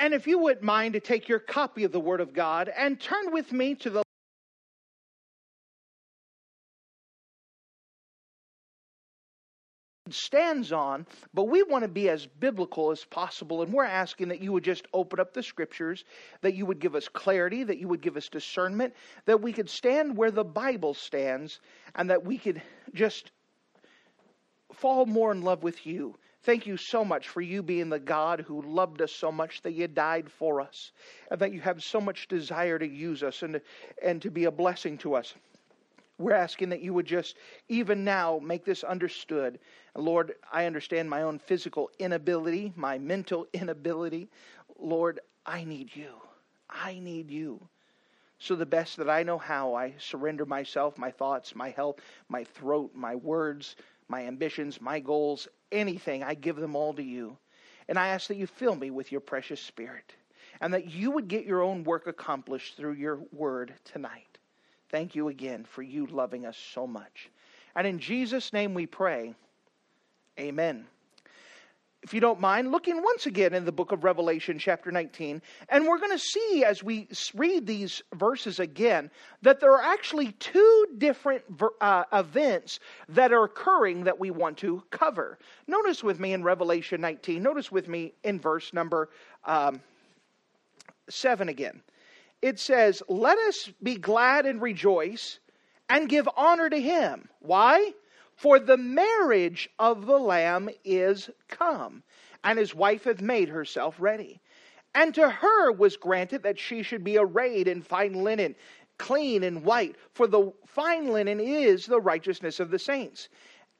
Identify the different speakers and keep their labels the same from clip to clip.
Speaker 1: And if you wouldn't mind to take your copy of the Word of God and turn with me to the stands on, but we want to be as biblical as possible. And we're asking that you would just open up the scriptures, that you would give us clarity, that you would give us discernment, that we could stand where the Bible stands, and that we could just fall more in love with you. Thank you so much for you being the God who loved us so much that you died for us, and that you have so much desire to use us and, and to be a blessing to us. We're asking that you would just, even now, make this understood. Lord, I understand my own physical inability, my mental inability. Lord, I need you. I need you. So, the best that I know how, I surrender myself, my thoughts, my health, my throat, my words, my ambitions, my goals, anything, I give them all to you. And I ask that you fill me with your precious spirit and that you would get your own work accomplished through your word tonight. Thank you again for you loving us so much. And in Jesus' name we pray. Amen if you don't mind, looking once again in the book of Revelation, chapter 19. And we're going to see as we read these verses again that there are actually two different uh, events that are occurring that we want to cover. Notice with me in Revelation 19, notice with me in verse number um, 7 again. It says, Let us be glad and rejoice and give honor to him. Why? For the marriage of the Lamb is come, and his wife hath made herself ready. And to her was granted that she should be arrayed in fine linen, clean and white, for the fine linen is the righteousness of the saints.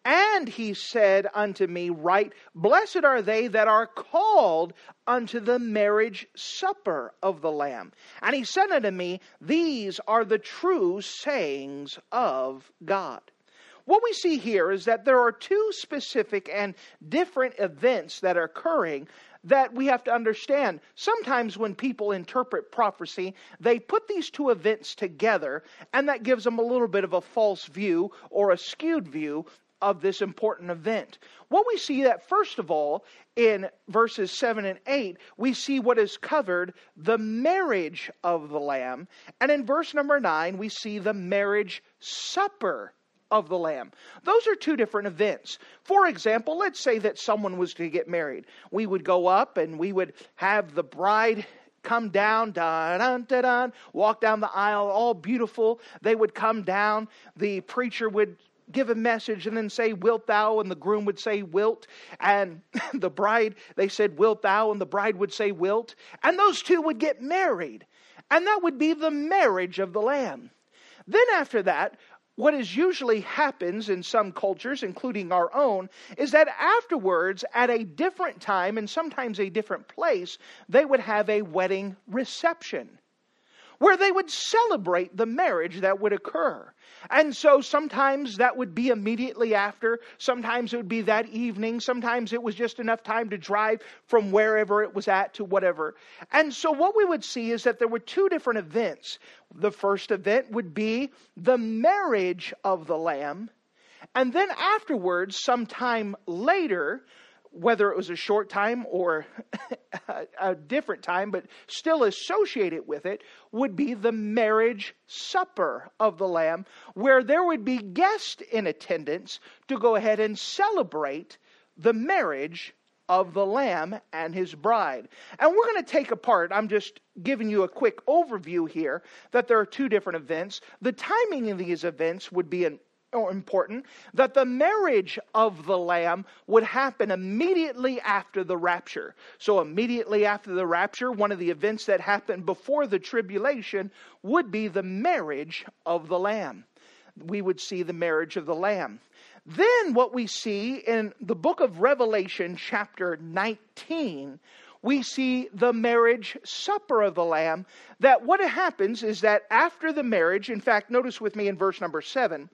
Speaker 1: And he said unto me, Write, blessed are they that are called unto the marriage supper of the Lamb. And he said unto me, These are the true sayings of God. What we see here is that there are two specific and different events that are occurring that we have to understand. Sometimes when people interpret prophecy, they put these two events together, and that gives them a little bit of a false view or a skewed view of this important event. What we see that, first of all, in verses 7 and 8, we see what is covered the marriage of the Lamb. And in verse number 9, we see the marriage supper of the Lamb. Those are two different events. For example, let's say that someone was to get married. We would go up and we would have the bride come down, dun, dun, dun, dun, walk down the aisle, all beautiful. They would come down. The preacher would give a message and then say, Wilt thou? And the groom would say, Wilt. And the bride, they said, Wilt thou? And the bride would say, Wilt. And those two would get married. And that would be the marriage of the Lamb. Then after that, what is usually happens in some cultures, including our own, is that afterwards, at a different time and sometimes a different place, they would have a wedding reception where they would celebrate the marriage that would occur. And so sometimes that would be immediately after, sometimes it would be that evening, sometimes it was just enough time to drive from wherever it was at to whatever. And so what we would see is that there were two different events. The first event would be the marriage of the Lamb. And then afterwards, sometime later, whether it was a short time or a different time, but still associated with it, would be the marriage supper of the Lamb, where there would be guests in attendance to go ahead and celebrate the marriage of the Lamb and his bride. And we're going to take apart, I'm just giving you a quick overview here, that there are two different events. The timing of these events would be an important that the marriage of the lamb would happen immediately after the rapture. So immediately after the rapture, one of the events that happened before the tribulation would be the marriage of the lamb. We would see the marriage of the lamb. Then what we see in the book of Revelation chapter 19 we see the marriage supper of the Lamb. That what happens is that after the marriage, in fact, notice with me in verse number seven,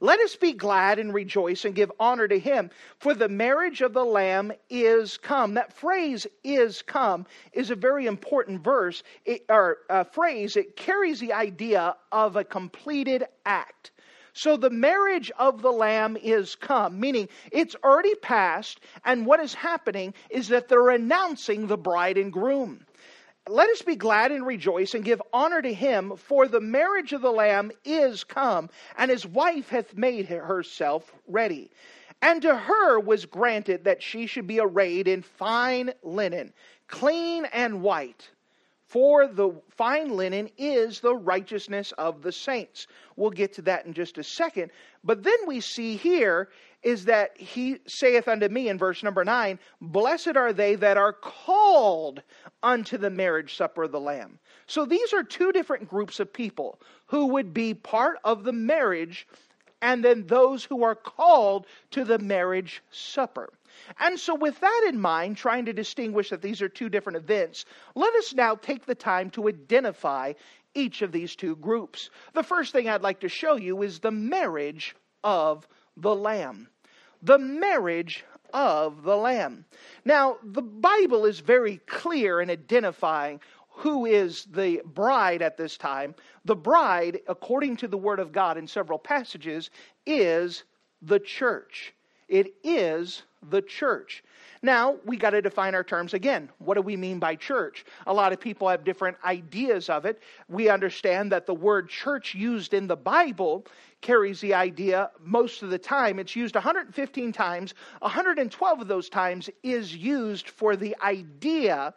Speaker 1: let us be glad and rejoice and give honor to him, for the marriage of the Lamb is come. That phrase is come is a very important verse it, or uh, phrase. It carries the idea of a completed act. So the marriage of the Lamb is come, meaning it's already passed, and what is happening is that they're announcing the bride and groom. Let us be glad and rejoice and give honor to him, for the marriage of the Lamb is come, and his wife hath made herself ready. And to her was granted that she should be arrayed in fine linen, clean and white. For the fine linen is the righteousness of the saints. We'll get to that in just a second. But then we see here is that he saith unto me in verse number nine, Blessed are they that are called unto the marriage supper of the Lamb. So these are two different groups of people who would be part of the marriage and then those who are called to the marriage supper. And so, with that in mind, trying to distinguish that these are two different events, let us now take the time to identify each of these two groups. The first thing I'd like to show you is the marriage of the Lamb. The marriage of the Lamb. Now, the Bible is very clear in identifying who is the bride at this time. The bride, according to the Word of God in several passages, is the church. It is the church. Now, we got to define our terms again. What do we mean by church? A lot of people have different ideas of it. We understand that the word church used in the Bible carries the idea most of the time. It's used 115 times. 112 of those times is used for the idea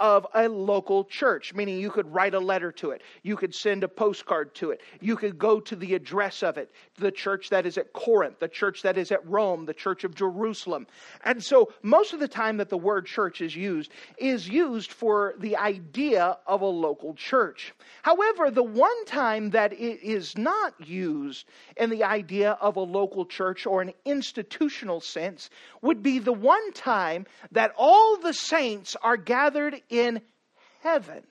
Speaker 1: of a local church, meaning you could write a letter to it, you could send a postcard to it, you could go to the address of it, the church that is at Corinth, the church that is at Rome, the church of Jerusalem. And so, most of the time that the word church is used, is used for the idea of a local church. However, the one time that it is not used in the idea of a local church or an institutional sense would be the one time that all the saints are gathered in heaven.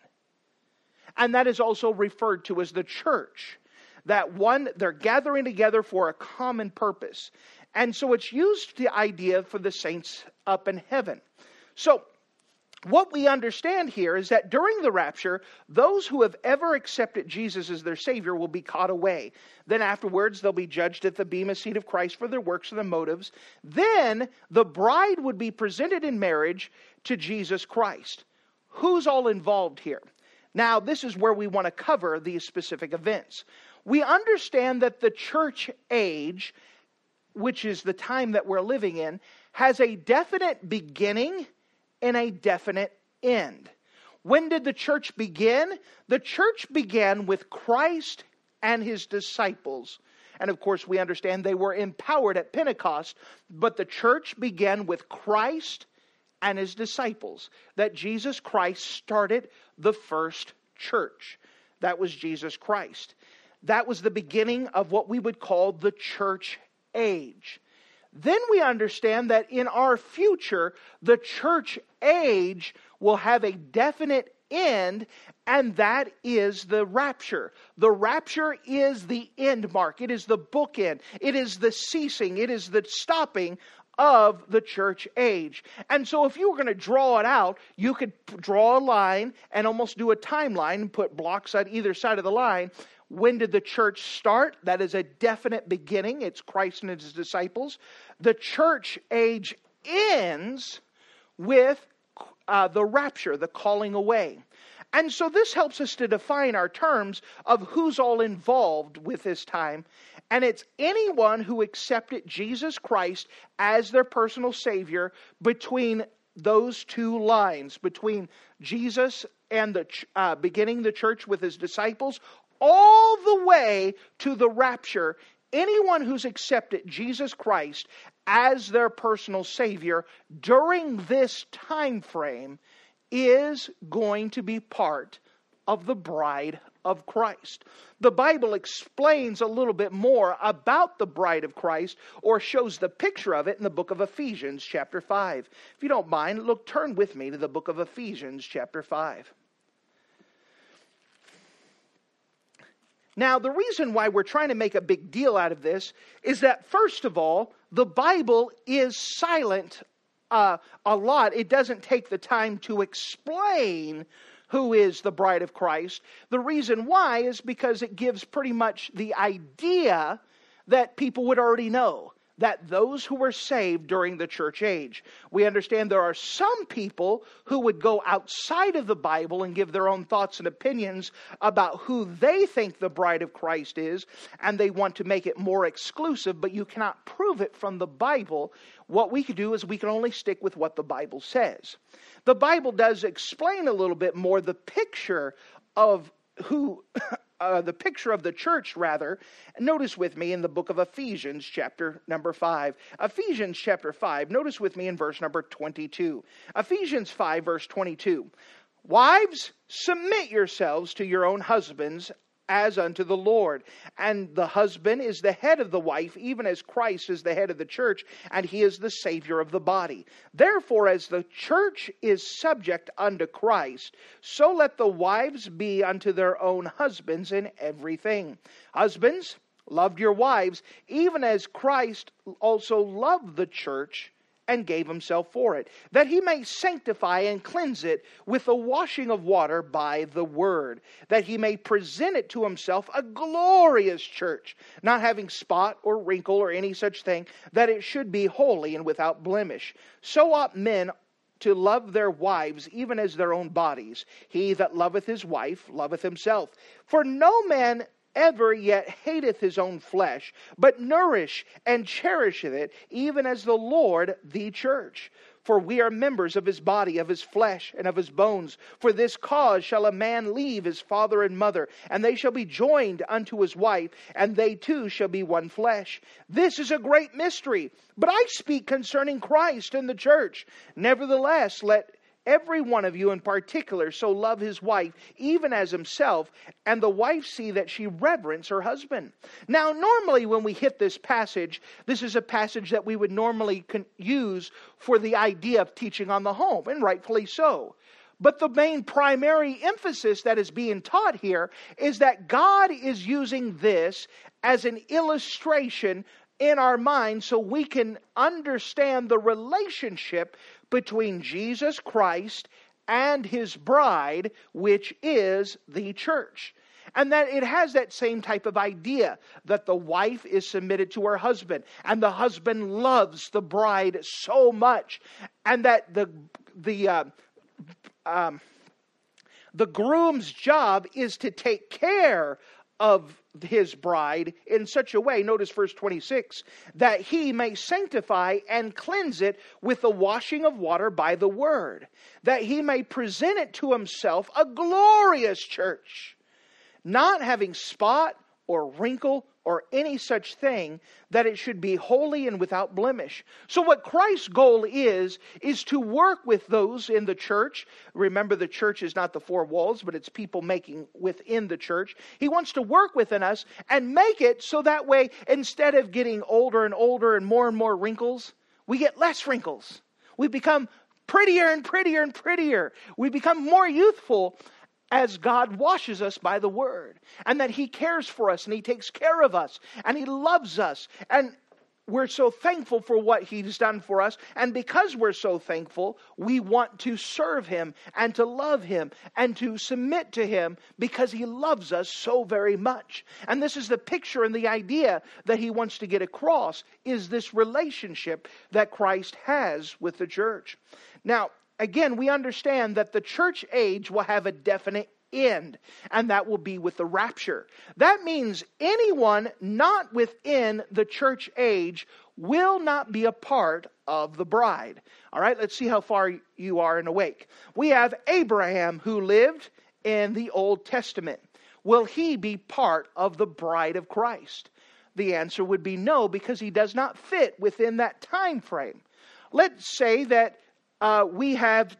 Speaker 1: And that is also referred to as the church. That one, they're gathering together for a common purpose. And so it's used the idea for the saints up in heaven. So what we understand here is that during the rapture, those who have ever accepted Jesus as their Savior will be caught away. Then afterwards, they'll be judged at the Bema seat of Christ for their works and their motives. Then the bride would be presented in marriage to Jesus Christ. Who's all involved here? Now, this is where we want to cover these specific events. We understand that the church age, which is the time that we're living in, has a definite beginning and a definite end. When did the church begin? The church began with Christ and his disciples. And of course, we understand they were empowered at Pentecost, but the church began with Christ and his disciples. That Jesus Christ started the first church. That was Jesus Christ. That was the beginning of what we would call the church age. Then we understand that in our future, the church age will have a definite end, and that is the rapture. The rapture is the end mark, it is the bookend, it is the ceasing, it is the stopping of the church age. And so, if you were going to draw it out, you could draw a line and almost do a timeline and put blocks on either side of the line. When did the church start? That is a definite beginning. It's Christ and his disciples. The church age ends with uh, the rapture, the calling away. And so this helps us to define our terms of who's all involved with this time. And it's anyone who accepted Jesus Christ as their personal Savior between those two lines, between Jesus and the uh, beginning the church with his disciples, all the way to the rapture. Anyone who's accepted Jesus Christ as their personal Savior during this time frame is going to be part of the bride of Christ. The Bible explains a little bit more about the bride of Christ or shows the picture of it in the book of Ephesians, chapter 5. If you don't mind, look, turn with me to the book of Ephesians, chapter 5. Now, the reason why we're trying to make a big deal out of this is that, first of all, the Bible is silent uh, a lot. It doesn't take the time to explain who is the bride of Christ. The reason why is because it gives pretty much the idea that people would already know that those who were saved during the church age. We understand there are some people who would go outside of the Bible and give their own thoughts and opinions about who they think the bride of Christ is, and they want to make it more exclusive, but you cannot prove it from the Bible. What we can do is we can only stick with what the Bible says. The Bible does explain a little bit more the picture of who uh, the picture of the church, rather. Notice with me in the book of Ephesians, chapter number 5. Ephesians, chapter 5. Notice with me in verse number 22. Ephesians 5, verse 22. Wives, submit yourselves to your own husbands as unto the Lord. And the husband is the head of the wife, even as Christ is the head of the church, and he is the Savior of the body. Therefore, as the church is subject unto Christ, so let the wives be unto their own husbands in everything. Husbands, loved your wives, even as Christ also loved the church and gave himself for it, that he may sanctify and cleanse it with the washing of water by the word, that he may present it to himself a glorious church, not having spot or wrinkle or any such thing, that it should be holy and without blemish. So ought men to love their wives even as their own bodies. He that loveth his wife loveth himself. For no man ever yet hateth his own flesh, but nourish and cherisheth it, even as the Lord the church. For we are members of his body, of his flesh, and of his bones. For this cause shall a man leave his father and mother, and they shall be joined unto his wife, and they two shall be one flesh. This is a great mystery, but I speak concerning Christ and the church. Nevertheless, let every one of you in particular so love his wife even as himself, and the wife see that she reverence her husband. Now, normally when we hit this passage, this is a passage that we would normally use for the idea of teaching on the home, and rightfully so. But the main primary emphasis that is being taught here is that God is using this as an illustration in our mind so we can understand the relationship between Jesus Christ and his bride, which is the church. And that it has that same type of idea that the wife is submitted to her husband, and the husband loves the bride so much, and that the the uh, um, the groom's job is to take care of his bride in such a way, notice verse 26, that he may sanctify and cleanse it with the washing of water by the word, that he may present it to himself a glorious church, not having spot or wrinkle or any such thing, that it should be holy and without blemish. So, what Christ's goal is, is to work with those in the church. Remember, the church is not the four walls, but it's people making within the church. He wants to work within us and make it so that way, instead of getting older and older and more and more wrinkles, we get less wrinkles. We become prettier and prettier and prettier. We become more youthful as God washes us by the word, and that He cares for us and He takes care of us and He loves us. And we're so thankful for what He's done for us. And because we're so thankful, we want to serve Him and to love Him and to submit to Him because He loves us so very much. And this is the picture and the idea that He wants to get across is this relationship that Christ has with the church. Now, again, we understand that the church age will have a definite end, and that will be with the rapture. That means anyone not within the church age will not be a part of the bride. All right, let's see how far you are in awake. We have Abraham who lived in the Old Testament. Will he be part of the bride of Christ? The answer would be no because he does not fit within that time frame. Let's say that uh, we have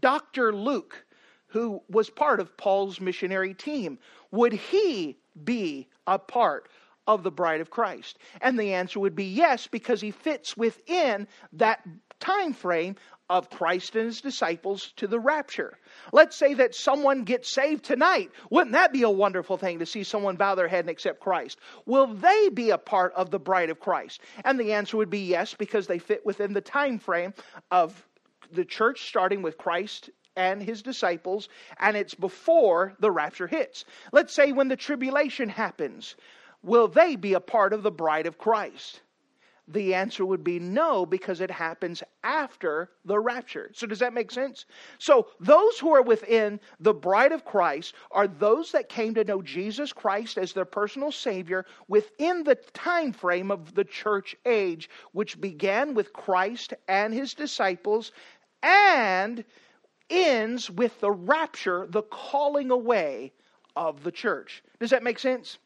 Speaker 1: Dr. Luke, who was part of Paul's missionary team, would he be a part of the bride of Christ? And the answer would be yes, because he fits within that time frame of Christ and his disciples to the rapture. Let's say that someone gets saved tonight. Wouldn't that be a wonderful thing to see someone bow their head and accept Christ? Will they be a part of the bride of Christ? And the answer would be yes, because they fit within the time frame of the church starting with Christ and his disciples, and it's before the rapture hits. Let's say when the tribulation happens, will they be a part of the bride of Christ? The answer would be no, because it happens after the rapture. So, does that make sense? So, those who are within the bride of Christ are those that came to know Jesus Christ as their personal Savior within the time frame of the church age, which began with Christ and his disciples and ends with the rapture, the calling away of the church. Does that make sense?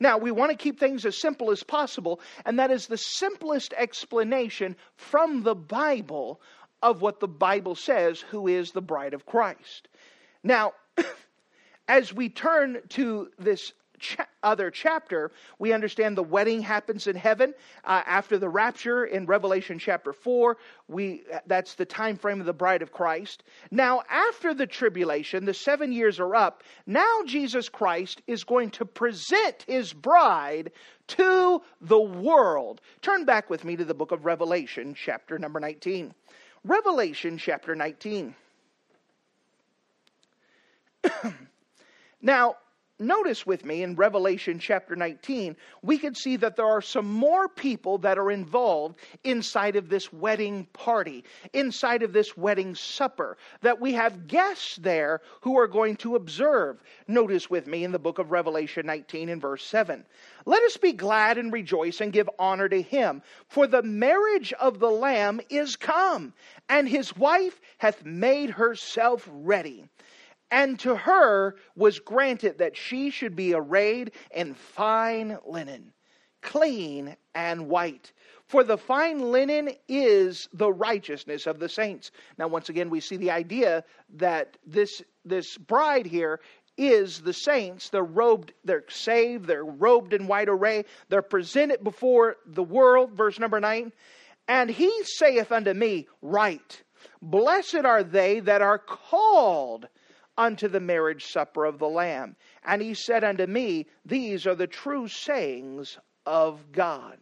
Speaker 1: Now, we want to keep things as simple as possible, and that is the simplest explanation from the Bible of what the Bible says who is the bride of Christ. Now, as we turn to this other chapter, we understand the wedding happens in heaven uh, after the rapture in Revelation chapter 4. We, that's the time frame of the bride of Christ. Now, after the tribulation, the seven years are up. Now, Jesus Christ is going to present his bride to the world. Turn back with me to the book of Revelation, chapter number 19. Revelation, chapter 19. now, notice with me in Revelation chapter 19, we can see that there are some more people that are involved inside of this wedding party, inside of this wedding supper, that we have guests there who are going to observe. Notice with me in the book of Revelation 19 and verse 7. Let us be glad and rejoice and give honor to him, for the marriage of the Lamb is come, and his wife hath made herself ready. And to her was granted that she should be arrayed in fine linen, clean and white. For the fine linen is the righteousness of the saints. Now, once again, we see the idea that this, this bride here is the saints. They're robed, they're saved, they're robed in white array, they're presented before the world. Verse number nine. And he saith unto me, Write, blessed are they that are called unto the marriage supper of the Lamb. And he said unto me, These are the true sayings of God.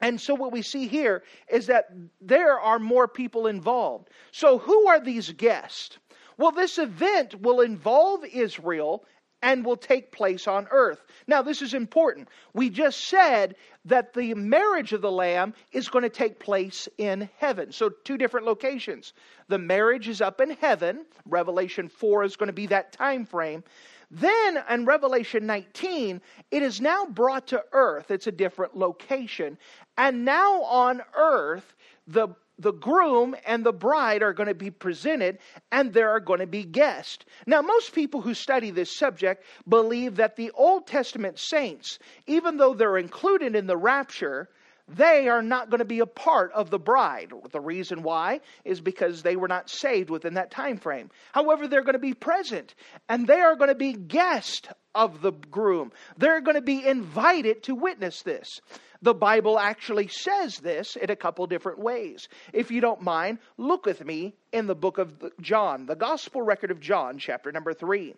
Speaker 1: And so, what we see here is that there are more people involved. So, who are these guests? Well, this event will involve Israel and will take place on earth. Now, this is important. We just said that the marriage of the Lamb is going to take place in heaven. So, two different locations. The marriage is up in heaven. Revelation 4 is going to be that time frame. Then in Revelation 19, it is now brought to earth. It's a different location. And now on earth, the the groom and the bride are going to be presented and there are going to be guests. Now, most people who study this subject believe that the Old Testament saints, even though they're included in the rapture, they are not going to be a part of the bride. The reason why is because they were not saved within that time frame. However, they're going to be present and they are going to be guests of the groom. They're going to be invited to witness this. The Bible actually says this in a couple different ways. If you don't mind, look with me in the book of John, the gospel record of John, chapter number 3.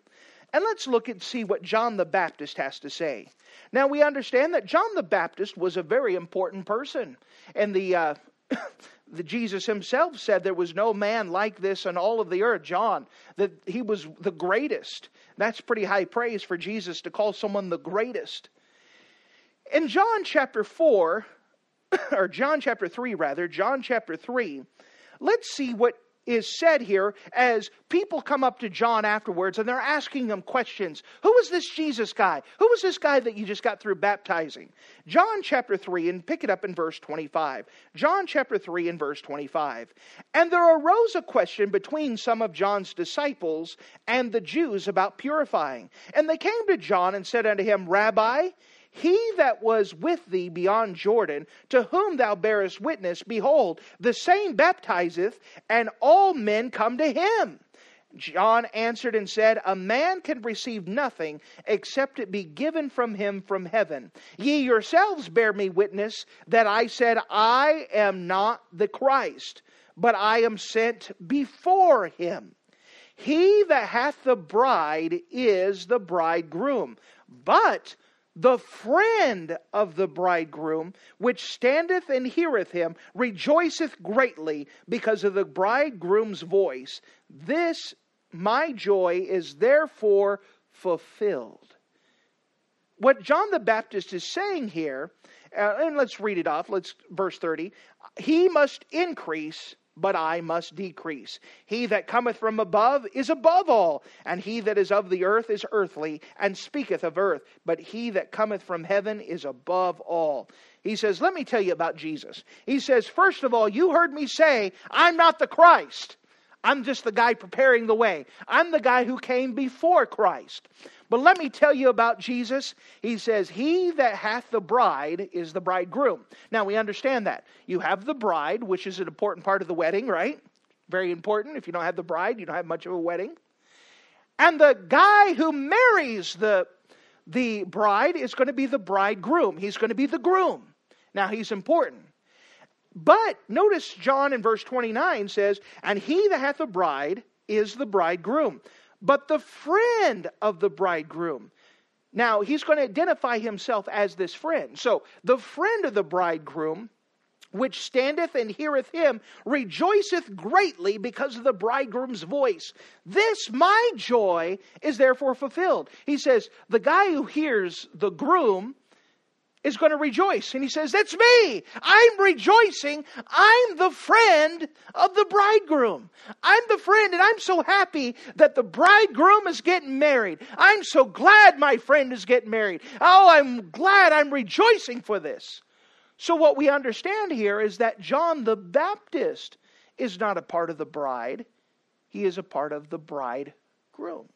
Speaker 1: And let's look and see what John the Baptist has to say. Now, we understand that John the Baptist was a very important person. And the, uh, the Jesus himself said there was no man like this in all of the earth, John, that he was the greatest. That's pretty high praise for Jesus to call someone the greatest. In John chapter 4, or John chapter 3, rather, John chapter 3, let's see what is said here as people come up to John afterwards and they're asking him questions. Who was this Jesus guy? Who was this guy that you just got through baptizing? John chapter 3, and pick it up in verse 25. John chapter 3 and verse 25. And there arose a question between some of John's disciples and the Jews about purifying. And they came to John and said unto him, Rabbi, he that was with thee beyond Jordan, to whom thou bearest witness, behold, the same baptizeth, and all men come to him. John answered and said, A man can receive nothing except it be given from him from heaven. Ye yourselves bear me witness that I said, I am not the Christ, but I am sent before him. He that hath the bride is the bridegroom. But the friend of the bridegroom, which standeth and heareth him, rejoiceth greatly because of the bridegroom's voice. This my joy is therefore fulfilled. What John the Baptist is saying here, uh, and let's read it off. Let's verse 30. He must increase, but I must decrease. He that cometh from above is above all, and he that is of the earth is earthly, and speaketh of earth. But he that cometh from heaven is above all. He says, Let me tell you about Jesus. He says, First of all, you heard me say, I'm not the Christ. I'm just the guy preparing the way. I'm the guy who came before Christ. But let me tell you about Jesus. He says, He that hath the bride is the bridegroom. Now we understand that. You have the bride, which is an important part of the wedding, right? Very important. If you don't have the bride, you don't have much of a wedding. And the guy who marries the, the bride is going to be the bridegroom. He's going to be the groom. Now he's important. But notice John in verse 29 says, And he that hath a bride is the bridegroom, but the friend of the bridegroom. Now, he's going to identify himself as this friend. So, the friend of the bridegroom, which standeth and heareth him, rejoiceth greatly because of the bridegroom's voice. This my joy is therefore fulfilled. He says, The guy who hears the groom is going to rejoice. And he says, That's me. I'm rejoicing. I'm the friend of the bridegroom. I'm the friend, and I'm so happy that the bridegroom is getting married. I'm so glad my friend is getting married. Oh, I'm glad. I'm rejoicing for this. So, what we understand here is that John the Baptist is not a part of the bride, he is a part of the bridegroom.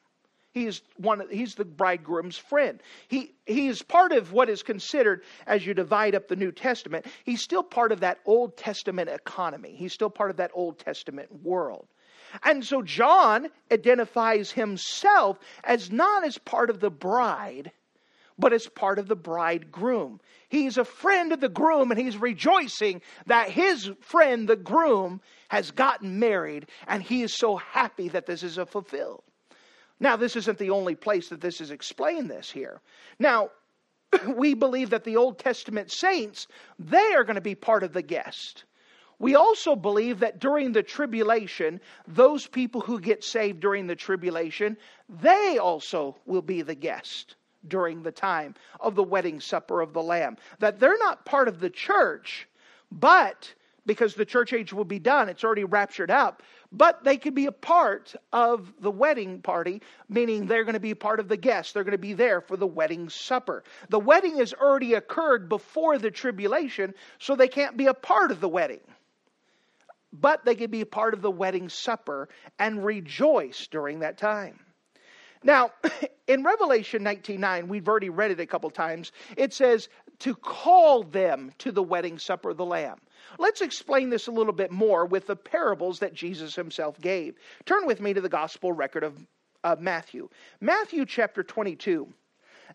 Speaker 1: He's one. He's the bridegroom's friend. He he is part of what is considered as you divide up the New Testament. He's still part of that Old Testament economy. He's still part of that Old Testament world. And so John identifies himself as not as part of the bride, but as part of the bridegroom. He's a friend of the groom and he's rejoicing that his friend, the groom, has gotten married and he is so happy that this is a fulfilled. Now, this isn't the only place that this is explained this here. Now, we believe that the Old Testament saints, they are going to be part of the guest. We also believe that during the tribulation, those people who get saved during the tribulation, they also will be the guest during the time of the wedding supper of the Lamb. That they're not part of the church, but because the church age will be done, it's already raptured up, but they could be a part of the wedding party, meaning they're going to be part of the guests. They're going to be there for the wedding supper. The wedding has already occurred before the tribulation, so they can't be a part of the wedding. But they can be a part of the wedding supper and rejoice during that time. Now, in Revelation 19:9, we've already read it a couple times. It says to call them to the wedding supper of the Lamb. Let's explain this a little bit more with the parables that Jesus himself gave. Turn with me to the gospel record of, Matthew. Matthew chapter 22.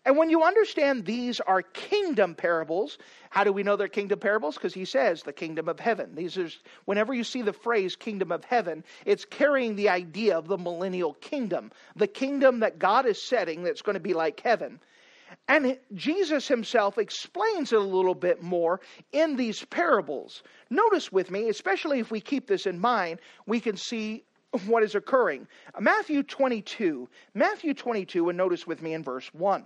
Speaker 1: And when you understand these are kingdom parables, how do we know they're kingdom parables? Because he says the kingdom of heaven. These are whenever you see the phrase kingdom of heaven, it's carrying the idea of the millennial kingdom, the kingdom that God is setting that's going to be like heaven. And Jesus himself explains it a little bit more in these parables. Notice with me, especially if we keep this in mind, we can see what is occurring. Matthew 22. Matthew 22, and notice with me in verse 1.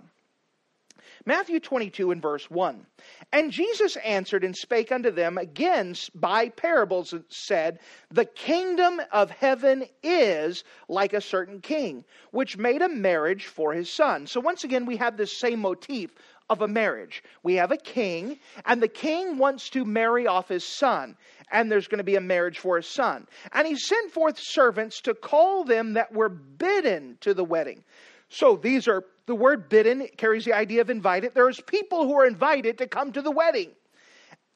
Speaker 1: Matthew 22 and verse 1. And Jesus answered and spake unto them again by parables, and said, The kingdom of heaven is like a certain king, which made a marriage for his son. So once again, we have this same motif of a marriage. We have a king, and the king wants to marry off his son, and there's going to be a marriage for his son. And he sent forth servants to call them that were bidden to the wedding. So these are the word bidden carries the idea of invited. There's people who are invited to come to the wedding.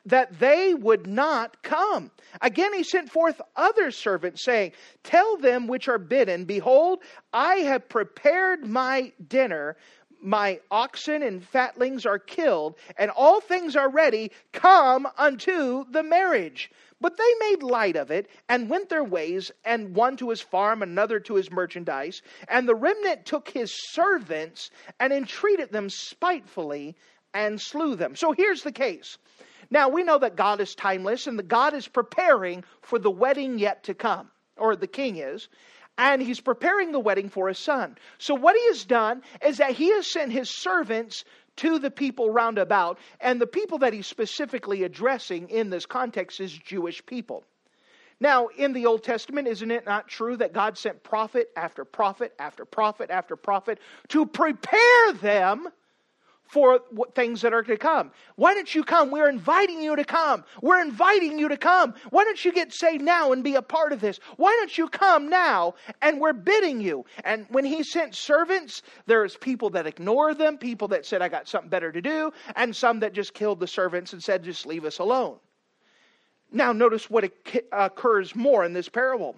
Speaker 1: that they would not come. Again, he sent forth other servants, saying, Tell them which are bidden, Behold, I have prepared my dinner. My oxen and fatlings are killed, and all things are ready. Come unto the marriage. But they made light of it and went their ways, and one to his farm, another to his merchandise. And the remnant took his servants and entreated them spitefully and slew them. So here's the case. Now we know that God is timeless and that God is preparing for the wedding yet to come, or the king is. And he's preparing the wedding for his son. So, what he has done is that he has sent his servants to the people round about, and the people that he's specifically addressing in this context is Jewish people. Now, in the Old Testament, isn't it not true that God sent prophet after prophet after prophet after prophet to prepare them for things that are to come. Why don't you come? We're inviting you to come. We're inviting you to come. Why don't you get saved now and be a part of this? Why don't you come now? And we're bidding you. And when he sent servants, there's people that ignore them, people that said, I got something better to do, and some that just killed the servants and said, just leave us alone. Now, notice what occurs more in this parable.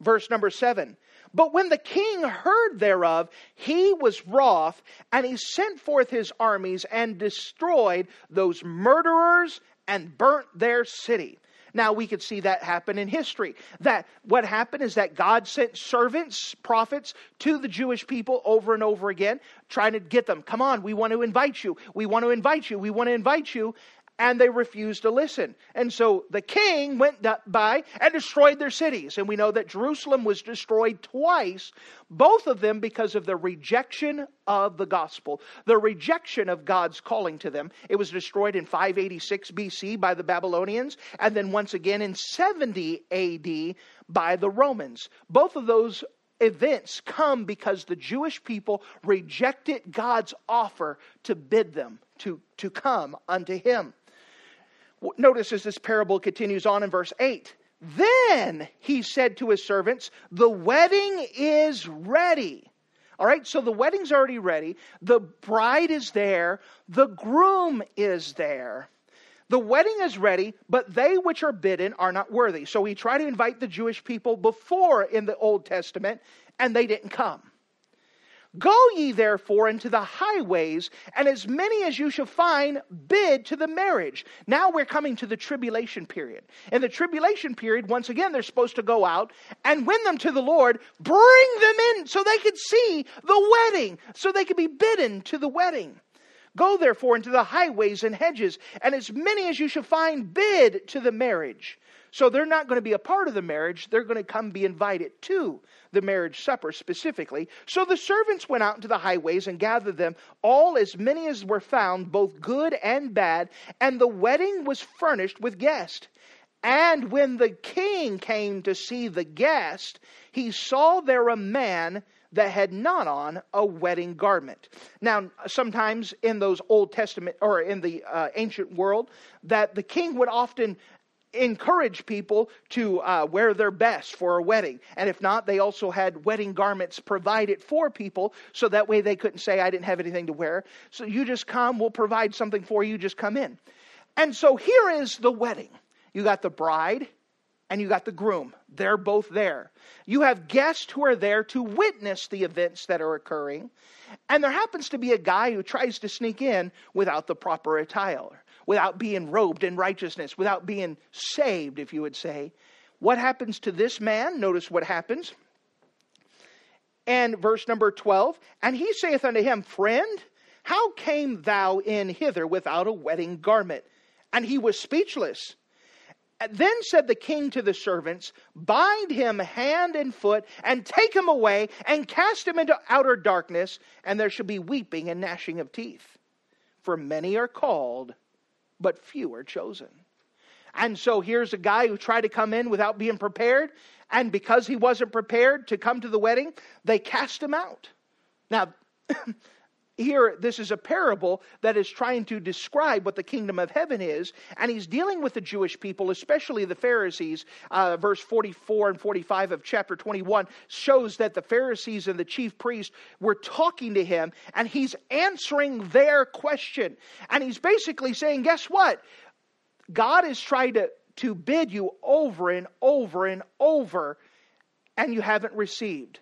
Speaker 1: Verse number seven. But when the king heard thereof, he was wroth, and he sent forth his armies and destroyed those murderers and burnt their city. Now we could see that happen in history. That what happened is that God sent servants, prophets to the Jewish people over and over again, trying to get them, come on, we want to invite you. We want to invite you. We want to invite you and they refused to listen. And so the king went by and destroyed their cities. And we know that Jerusalem was destroyed twice, both of them because of the rejection of the gospel, the rejection of God's calling to them. It was destroyed in 586 BC by the Babylonians, and then once again in 70 AD by the Romans. Both of those events come because the Jewish people rejected God's offer to bid them to, to come unto Him. Notice as this parable continues on in verse 8. Then he said to his servants, The wedding is ready. All right, so the wedding's already ready. The bride is there. The groom is there. The wedding is ready, but they which are bidden are not worthy. So he tried to invite the Jewish people before in the Old Testament, and they didn't come. Go ye therefore into the highways, and as many as you shall find, bid to the marriage. Now we're coming to the tribulation period. In the tribulation period, once again, they're supposed to go out and win them to the Lord, bring them in so they could see the wedding, so they could be bidden to the wedding. Go therefore into the highways and hedges, and as many as you shall find, bid to the marriage. So they're not going to be a part of the marriage, they're going to come be invited to the marriage supper specifically. So the servants went out into the highways and gathered them, all as many as were found, both good and bad, and the wedding was furnished with guests. And when the king came to see the guest, he saw there a man that had not on a wedding garment. Now, sometimes in those Old Testament or in the uh, ancient world, that the king would often encourage people to uh, wear their best for a wedding. And if not, they also had wedding garments provided for people so that way they couldn't say, I didn't have anything to wear. So you just come, we'll provide something for you, just come in. And so here is the wedding you got the bride and you got the groom. They're both there. You have guests who are there to witness the events that are occurring. And there happens to be a guy who tries to sneak in without the proper attire without being robed in righteousness, without being saved, if you would say. What happens to this man? Notice what happens. And verse number 12 And he saith unto him, Friend, how came thou in hither without a wedding garment? And he was speechless. Then said the king to the servants, Bind him hand and foot, and take him away, and cast him into outer darkness, and there shall be weeping and gnashing of teeth. For many are called, but few are chosen. And so here's a guy who tried to come in without being prepared, and because he wasn't prepared to come to the wedding, they cast him out. Now, here, this is a parable that is trying to describe what the kingdom of heaven is, and he's dealing with the Jewish people, especially the Pharisees. Uh, verse 44 and 45 of chapter 21 shows that the Pharisees and the chief priest were talking to him, and he's answering their question. And he's basically saying, Guess what? God is trying to, to bid you over and over and over, and you haven't received.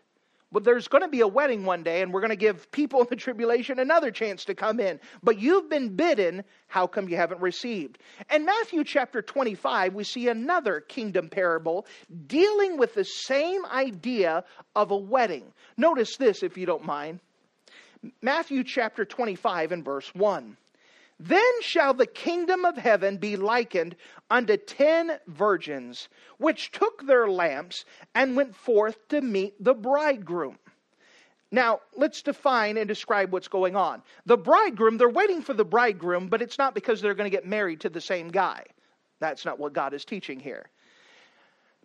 Speaker 1: But there's going to be a wedding one day, and we're going to give people in the tribulation another chance to come in. But you've been bidden. How come you haven't received? In Matthew chapter 25, we see another kingdom parable dealing with the same idea of a wedding. Notice this, if you don't mind. Matthew chapter 25 and verse 1. Then shall the kingdom of heaven be likened unto ten virgins, which took their lamps and went forth to meet the bridegroom. Now, let's define and describe what's going on. The bridegroom, they're waiting for the bridegroom, but it's not because they're going to get married to the same guy. That's not what God is teaching here.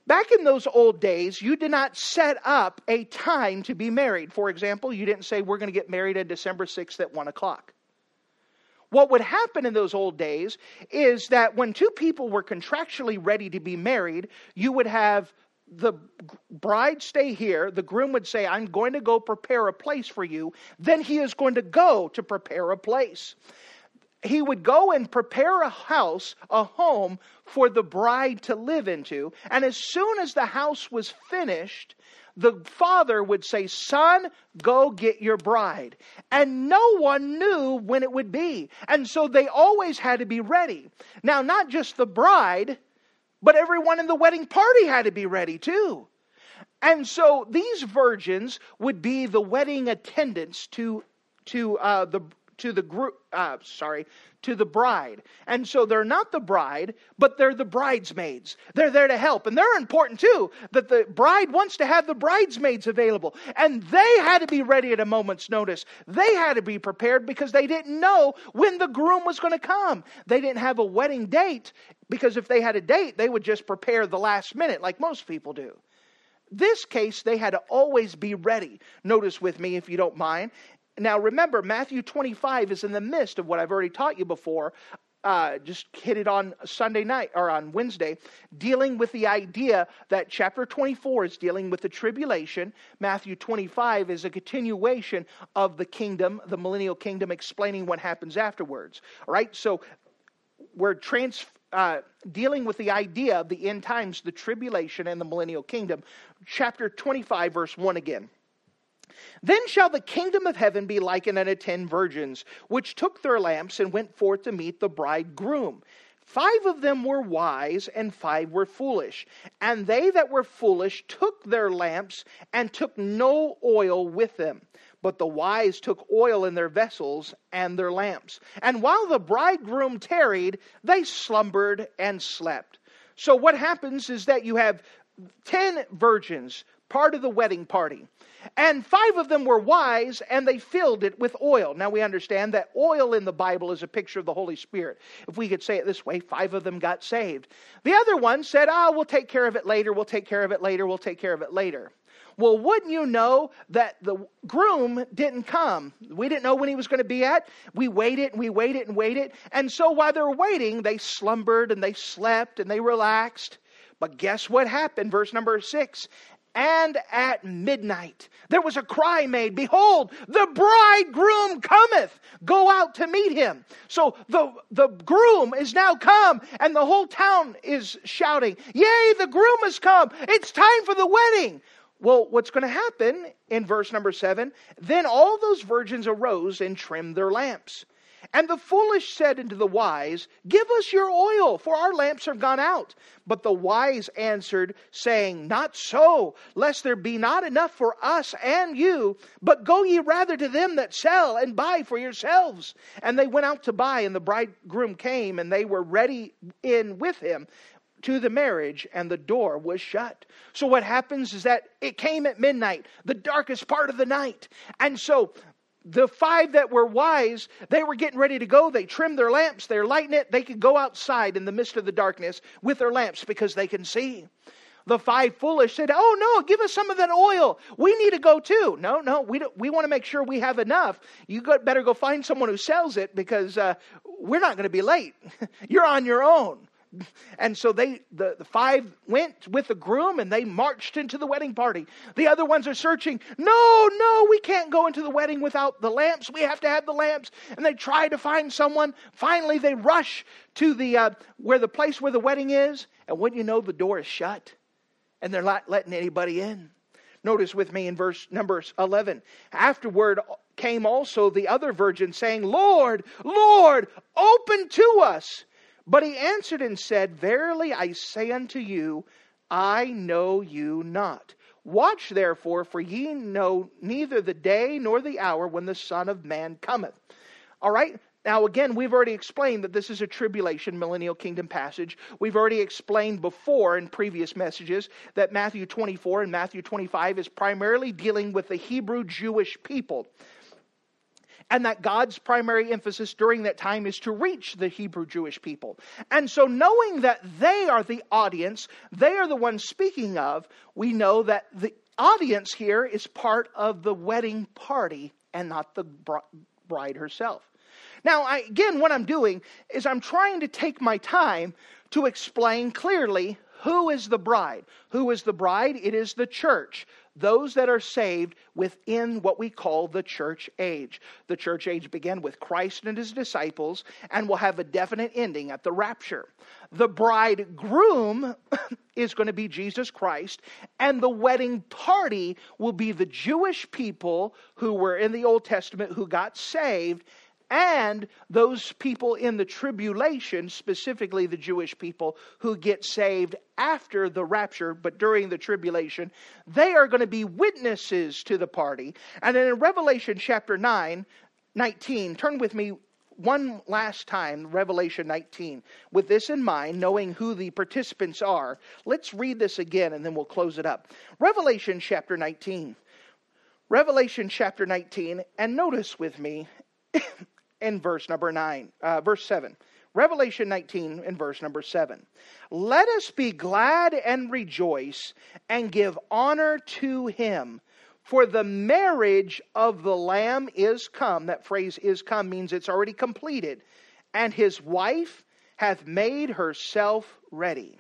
Speaker 1: Back in those old days, you did not set up a time to be married. For example, you didn't say, We're going to get married on December 6th at 1 o'clock. What would happen in those old days is that when two people were contractually ready to be married, you would have the bride stay here. The groom would say, I'm going to go prepare a place for you. Then he is going to go to prepare a place. He would go and prepare a house, a home for the bride to live into. And as soon as the house was finished, the father would say, Son, go get your bride. And no one knew when it would be. And so they always had to be ready. Now, not just the bride, but everyone in the wedding party had to be ready too. And so these virgins would be the wedding attendants to, to uh, the to the group uh, sorry to the bride. And so they're not the bride, but they're the bridesmaids. They're there to help. And they're important too, that the bride wants to have the bridesmaids available. And they had to be ready at a moment's notice. They had to be prepared because they didn't know when the groom was going to come. They didn't have a wedding date because if they had a date, they would just prepare the last minute like most people do this case, they had to always be ready. Notice with me, if you don't mind, now, remember, Matthew 25 is in the midst of what I've already taught you before. Uh, just hit it on Sunday night or on Wednesday, dealing with the idea that chapter 24 is dealing with the tribulation. Matthew 25 is a continuation of the kingdom, the millennial kingdom, explaining what happens afterwards. All right, so we're trans, uh, dealing with the idea of the end times, the tribulation, and the millennial kingdom. Chapter 25, verse 1 again. Then shall the kingdom of heaven be likened unto ten virgins, which took their lamps and went forth to meet the bridegroom. Five of them were wise, and five were foolish. And they that were foolish took their lamps, and took no oil with them. But the wise took oil in their vessels and their lamps. And while the bridegroom tarried, they slumbered and slept. So what happens is that you have ten virgins, part of the wedding party. And five of them were wise, and they filled it with oil. Now we understand that oil in the Bible is a picture of the Holy Spirit. If we could say it this way, five of them got saved. The other one said, Ah, oh, we'll take care of it later, we'll take care of it later, we'll take care of it later. Well, wouldn't you know that the groom didn't come? We didn't know when he was going to be at. We waited and we waited and waited. And so while they were waiting, they slumbered and they slept and they relaxed. But guess what happened? Verse number six and at midnight there was a cry made behold the bridegroom cometh. Go out to meet him. So the the groom is now come and the whole town is shouting yay the groom has come. It's time for the wedding. Well what's going to happen in verse number 7 then all those virgins arose and trimmed their lamps and the foolish said unto the wise, Give us your oil, for our lamps are gone out. But the wise answered, saying, Not so, lest there be not enough for us and you, but go ye rather to them that sell and buy for yourselves. And they went out to buy, and the bridegroom came, and they were ready in with him to the marriage and the door was shut. So what happens is that it came at midnight, the darkest part of the night. And so the five that were wise, they were getting ready to go. They trimmed their lamps, they're lighting it. They could go outside in the midst of the darkness with their lamps because they can see. The five foolish said, Oh, no, give us some of that oil. We need to go too. No, no, we, we want to make sure we have enough. You got, better go find someone who sells it because uh, we're not going to be late. You're on your own. And so they, the, the five went with the groom and they marched into the wedding party. The other ones are searching. No, no, we can't go into the wedding without the lamps. We have to have the lamps. And they try to find someone. Finally, they rush to the uh, where the place where the wedding is. And when you know, the door is shut, and they're not letting anybody in. Notice with me in verse number 11. Afterward came also the other virgin, saying, Lord, Lord, open to us. But he answered and said, Verily I say unto you, I know you not. Watch therefore, for ye know neither the day nor the hour when the Son of Man cometh. All right? Now, again, we've already explained that this is a tribulation millennial kingdom passage. We've already explained before in previous messages that Matthew 24 and Matthew 25 is primarily dealing with the Hebrew Jewish people. And that God's primary emphasis during that time is to reach the Hebrew Jewish people. And so, knowing that they are the audience, they are the ones speaking of, we know that the audience here is part of the wedding party and not the bride herself. Now, I, again, what I'm doing is I'm trying to take my time to explain clearly who is the bride. Who is the bride? It is the church. Those that are saved within what we call the church age. The church age began with Christ and his disciples and will have a definite ending at the rapture. The bridegroom is going to be Jesus Christ, and the wedding party will be the Jewish people who were in the Old Testament who got saved and those people in the tribulation, specifically the Jewish people who get saved after the rapture, but during the tribulation, they are going to be witnesses to the party. And then in Revelation chapter 9, 19, turn with me one last time, Revelation 19. With this in mind, knowing who the participants are, let's read this again and then we'll close it up. Revelation chapter 19. Revelation chapter 19, and notice with me in verse number 9, uh, verse 7. Revelation 19 in verse number 7. Let us be glad and rejoice and give honor to him, for the marriage of the Lamb is come. That phrase is come means it's already completed, and his wife hath made herself ready.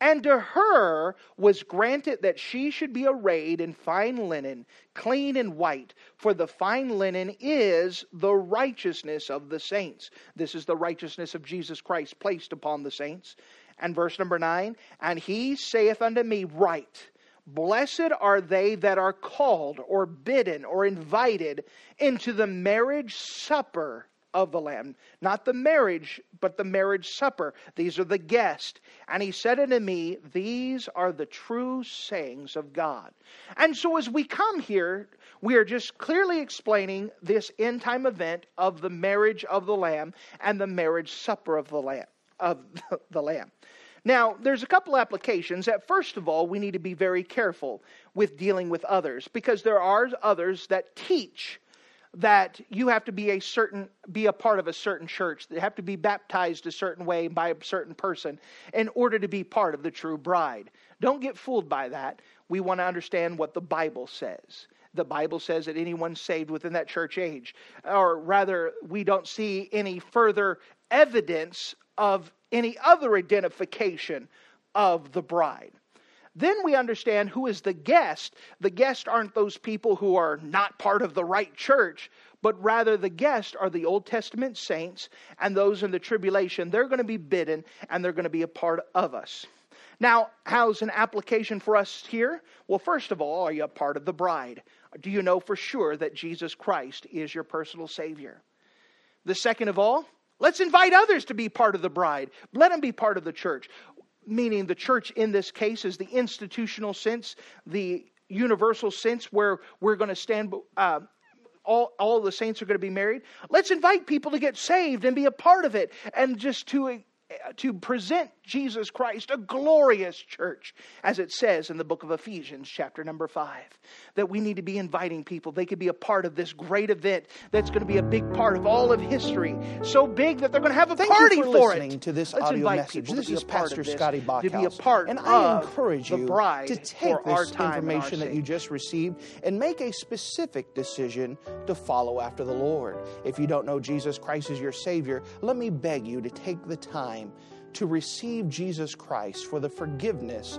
Speaker 1: And to her was granted that she should be arrayed in fine linen, clean and white, for the fine linen is the righteousness of the saints. This is the righteousness of Jesus Christ placed upon the saints. And verse number nine, and he saith unto me, Write, blessed are they that are called, or bidden, or invited into the marriage supper of the Lamb. Not the marriage, but the marriage supper. These are the guests. And he said unto me, These are the true sayings of God. And so as we come here, we are just clearly explaining this end time event of the marriage of the Lamb and the marriage supper of the Lamb. Of the Lamb. Now, there's a couple applications that, first of all, we need to be very careful with dealing with others because there are others that teach that you have to be a certain be a part of a certain church that have to be baptized a certain way by a certain person in order to be part of the true bride. Don't get fooled by that. We want to understand what the bible says. The bible says that anyone saved within that church age or rather we don't see any further evidence of any other identification of the bride then we understand who is the guest. The guest aren't those people who are not part of the right church, but rather the guest are the Old Testament saints and those in the tribulation. They're going to be bidden and they're going to be a part of us. Now, how's an application for us here? Well, first of all, are you a part of the bride? Do you know for sure that Jesus Christ is your personal Savior? The second of all, let's invite others to be part of the bride. Let them be part of the church meaning the church in this case is the institutional sense, the universal sense where we're going to stand. Uh, all, all the saints are going to be married. Let's invite people to get saved and be a part of it and just to to present Jesus Christ, a glorious church, as it says in the book of Ephesians, chapter number five. That we need to be inviting people. They could be a part of this great event that's going to be a big part of all of history. So big that they're going to have a
Speaker 2: Thank
Speaker 1: party
Speaker 2: you for,
Speaker 1: for
Speaker 2: listening
Speaker 1: it.
Speaker 2: to this
Speaker 1: Let's
Speaker 2: audio message. This is Pastor Scotty Bachhaus.
Speaker 1: To be a part
Speaker 2: and I encourage you
Speaker 1: bride
Speaker 2: to take this
Speaker 1: our
Speaker 2: information that you just received and make a specific decision to follow after the Lord. If you don't know Jesus Christ as your Savior, let me beg you to take the time to receive Jesus Christ for the forgiveness